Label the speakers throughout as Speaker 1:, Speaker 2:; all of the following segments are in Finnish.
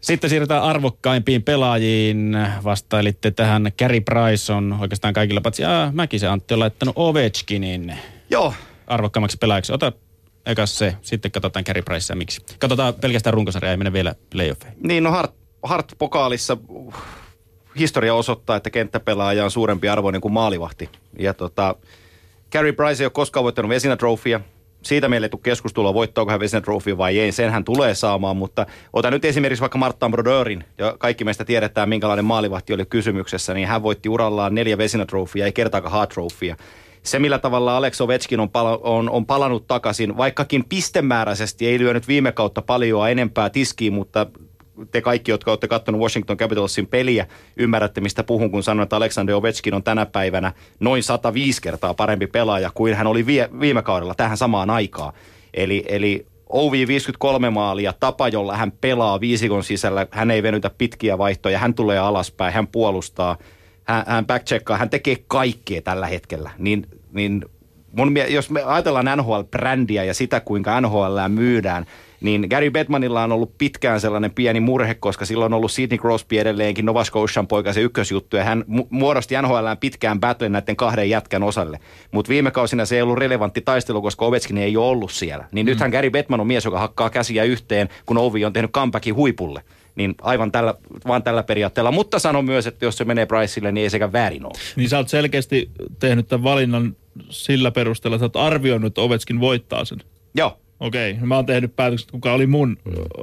Speaker 1: Sitten siirrytään arvokkaimpiin pelaajiin. Vastailitte tähän Gary Price on oikeastaan kaikilla patsi. Ja mäkin se Antti on laittanut Ovechkinin
Speaker 2: Joo,
Speaker 1: arvokkaimmaksi pelaajaksi. Ota eka se, sitten katsotaan Gary Pricea miksi. Katsotaan pelkästään runkosarjaa, ei mene vielä playoffeihin.
Speaker 2: niin no Hart, Hart-pokaalissa uh, historia osoittaa, että kenttäpelaaja on suurempi arvoinen kuin maalivahti. Ja tota, Carey Price ei ole koskaan voittanut Vesina Trophya. Siitä meille ei tule keskustelua, voittaako hän Vesina Trophy vai ei. Sen hän tulee saamaan, mutta ota nyt esimerkiksi vaikka Martin Brodeurin, ja kaikki meistä tiedetään, minkälainen maalivahti oli kysymyksessä, niin hän voitti urallaan neljä Vesina Trophya, ei kertaakaan Hart Trophya. Se, millä tavalla Alex Ovechkin on, pala- on, on palannut takaisin, vaikkakin pistemääräisesti ei lyönyt viime kautta paljon enempää tiskiin, mutta te kaikki, jotka olette katsoneet Washington Capitalsin peliä, ymmärrätte, mistä puhun, kun sanon, että Alexander Ovechkin on tänä päivänä noin 105 kertaa parempi pelaaja kuin hän oli vie, viime kaudella tähän samaan aikaan. Eli, eli Ovi 53 maalia, tapa, jolla hän pelaa viisikon sisällä, hän ei venytä pitkiä vaihtoja, hän tulee alaspäin, hän puolustaa, hän, hän backcheckaa, hän tekee kaikkea tällä hetkellä. Niin, niin mun, jos me ajatellaan NHL-brändiä ja sitä, kuinka NHL myydään, niin Gary Bettmanilla on ollut pitkään sellainen pieni murhe, koska silloin on ollut Sidney Crosby edelleenkin Nova Scotian poika se ykkösjuttu, ja hän mu- muodosti NHL pitkään battlen näiden kahden jätkän osalle. Mutta viime kausina se ei ollut relevantti taistelu, koska Ovechkin ei ole ollut siellä. Niin mm. nythän Gary Bettman on mies, joka hakkaa käsiä yhteen, kun Ovi on tehnyt comebackin huipulle. Niin aivan tällä, vaan tällä periaatteella. Mutta sanon myös, että jos se menee Priceille, niin ei sekä väärin ole.
Speaker 3: Niin sä oot selkeästi tehnyt tämän valinnan sillä perusteella, että sä oot arvioinut, että Ovechkin voittaa sen.
Speaker 2: Joo,
Speaker 3: Okei, mä oon tehnyt päätökset, kuka oli mun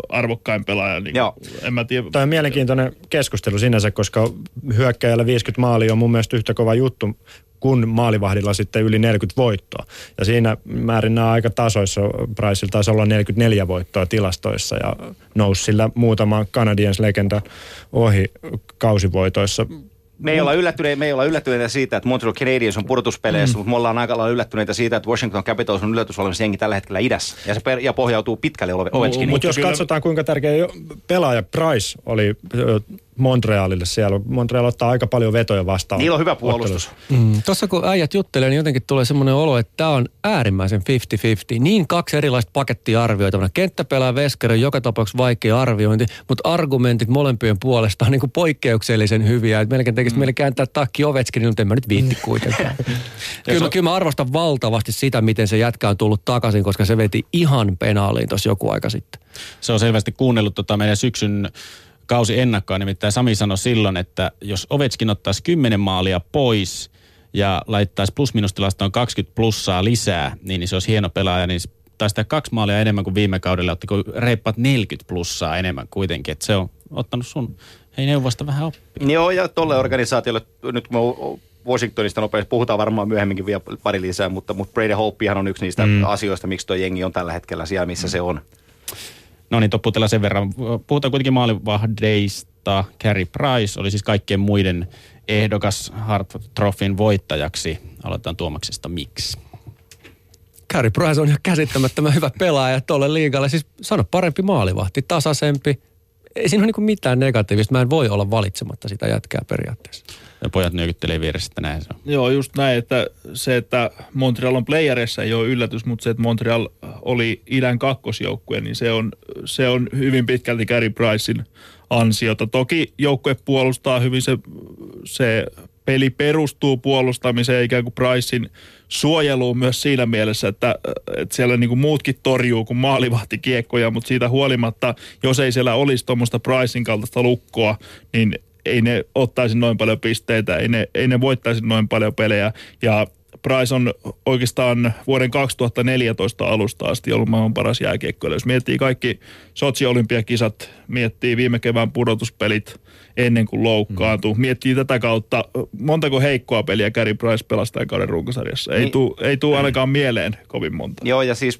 Speaker 3: arvokkain pelaaja. Niin
Speaker 2: Joo.
Speaker 3: En mä tiedä.
Speaker 4: Tämä on mielenkiintoinen keskustelu sinänsä, koska hyökkäjällä 50 maalia on mun mielestä yhtä kova juttu kuin maalivahdilla sitten yli 40 voittoa. Ja siinä määrin nämä aika tasoissa. Priceilla taisi olla 44 voittoa tilastoissa ja nousi sillä muutama Canadiens-legenda ohi kausivoitoissa.
Speaker 2: Me ei, olla yllättyneitä, me ei olla yllättyneitä siitä, että Montreal Canadiens on pudotuspeleissä, mm. mutta me ollaan aika lailla yllättyneitä siitä, että Washington Capitals on yllätysvalmis tällä hetkellä idässä. Ja se per, ja pohjautuu pitkälle Ove- Ovechkiniin.
Speaker 4: Mutta jos katsotaan, kuinka tärkeä jo- pelaaja Price oli Montrealille siellä. Montreal ottaa aika paljon vetoja vastaan.
Speaker 2: Niillä on hyvä puolustus.
Speaker 5: Mm. Tuossa kun äijät juttelee, niin jotenkin tulee semmoinen olo, että tämä on äärimmäisen 50-50. Niin kaksi erilaista pakettia arvioitavana. Kenttäpelaa Veskari on joka tapauksessa vaikea arviointi, mutta argumentit molempien puolesta on niin kuin poikkeuksellisen hyviä. Et melkein tekisi mm. meille kääntää takki Ovechkin, mutta en mä nyt viitti kuitenkaan. kyllä, mä, kyllä mä arvostan valtavasti sitä, miten se jätkä on tullut takaisin, koska se veti ihan penaaliin tuossa joku aika sitten.
Speaker 1: Se on selvästi kuunnellut tota meidän syksyn kausi ennakkoa. Nimittäin Sami sanoi silloin, että jos Ovechkin ottaisi 10 maalia pois ja laittaisi plus-minustilastoon 20 plussaa lisää, niin, niin se olisi hieno pelaaja. Niin se taisi tehdä kaksi maalia enemmän kuin viime kaudella, otti kun reippaat 40 plussaa enemmän kuitenkin. Että se on ottanut sun hei neuvosta vähän oppia.
Speaker 2: Joo, ja tolle organisaatiolle, nyt kun me Washingtonista nopeasti puhutaan varmaan myöhemminkin vielä pari lisää, mutta, mutta Brady Hopehan on yksi niistä mm. asioista, miksi tuo jengi on tällä hetkellä siellä, missä mm. se on.
Speaker 1: No niin, topputella sen verran. Puhutaan kuitenkin maalivahdeista. Carey Price oli siis kaikkien muiden ehdokas Hart Trophyn voittajaksi. Aloitetaan Tuomaksesta. Miksi?
Speaker 5: Carey Price on ihan käsittämättömän hyvä pelaaja tuolle liigalle. Siis sano parempi maalivahti, tasaisempi. Ei siinä ole niin mitään negatiivista. Mä en voi olla valitsematta sitä jätkää periaatteessa.
Speaker 1: Ja pojat nyökyttelee vieressä, että näin se on.
Speaker 3: Joo, just näin, että se, että Montreal on playerissa ei ole yllätys, mutta se, että Montreal oli idän kakkosjoukkue, niin se on, se on hyvin pitkälti Gary Pricein ansiota. Toki joukkue puolustaa hyvin, se, se peli perustuu puolustamiseen ikään kuin Pricein suojeluun myös siinä mielessä, että, että siellä niin kuin muutkin torjuu kuin maalivahti kiekkoja, mutta siitä huolimatta, jos ei siellä olisi tuommoista Pricein kaltaista lukkoa, niin ei ne ottaisi noin paljon pisteitä, ei ne, ei ne voittaisi noin paljon pelejä. Ja Price on oikeastaan vuoden 2014 alusta asti ollut maailman paras jääkiekkoilija. Jos miettii kaikki Sotsi-olympiakisat, miettii viime kevään pudotuspelit ennen kuin loukkaantui, mm. miettii tätä kautta, montako heikkoa peliä Gary Price pelasi tämän kauden runkosarjassa. Ei
Speaker 2: Niin.
Speaker 3: tuu, ei tuu ainakaan mieleen kovin monta.
Speaker 2: Joo, ja siis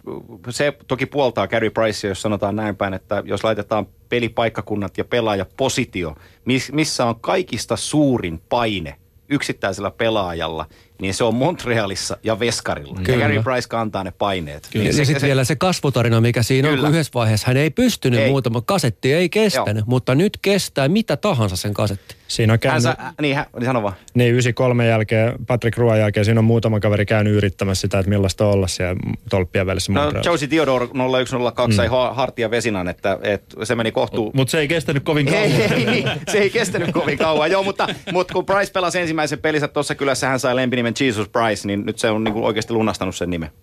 Speaker 2: se toki puoltaa Carey Price, jos sanotaan näin päin, että jos laitetaan pelipaikkakunnat ja pelaajapositio, miss, missä on kaikista suurin paine yksittäisellä pelaajalla, niin se on Montrealissa ja Veskarilla.
Speaker 5: Kyllä.
Speaker 2: Ja Gary Price kantaa ne paineet.
Speaker 5: Ja,
Speaker 2: Niin
Speaker 5: ja sitten vielä se kasvutarina, mikä siinä on,
Speaker 2: Kyllä.
Speaker 5: kun yhdessä vaiheessa hän ei pystynyt
Speaker 2: Ei.
Speaker 5: muutama, kasetti ei kestänyt,
Speaker 2: Joo.
Speaker 5: mutta nyt kestää mitä tahansa sen kasetti.
Speaker 4: Siinä on
Speaker 2: Hän
Speaker 4: käynyt,
Speaker 2: sa, niin, hän, niin sano vaan.
Speaker 4: niin 93 jälkeen, Patrick Ruan jälkeen, siinä on muutama kaveri käynyt yrittämässä sitä, että millaista on olla siellä tolppien välissä
Speaker 2: No,
Speaker 4: Montrealissa.
Speaker 2: Josie Theodore 0102 mm. sai hartia vesinan, että, että se meni kohtuu.
Speaker 3: Mutta se ei kestänyt kovin kauan.
Speaker 2: Ei, ei, niin, se ei kestänyt kovin kauan. Joo, mutta, mutta kun Price pelasi ensimmäisen pelinsä tuossa kylässä, hän sai lempinimen Jesus Price, niin nyt se on niin kuin oikeasti lunastanut sen nimen.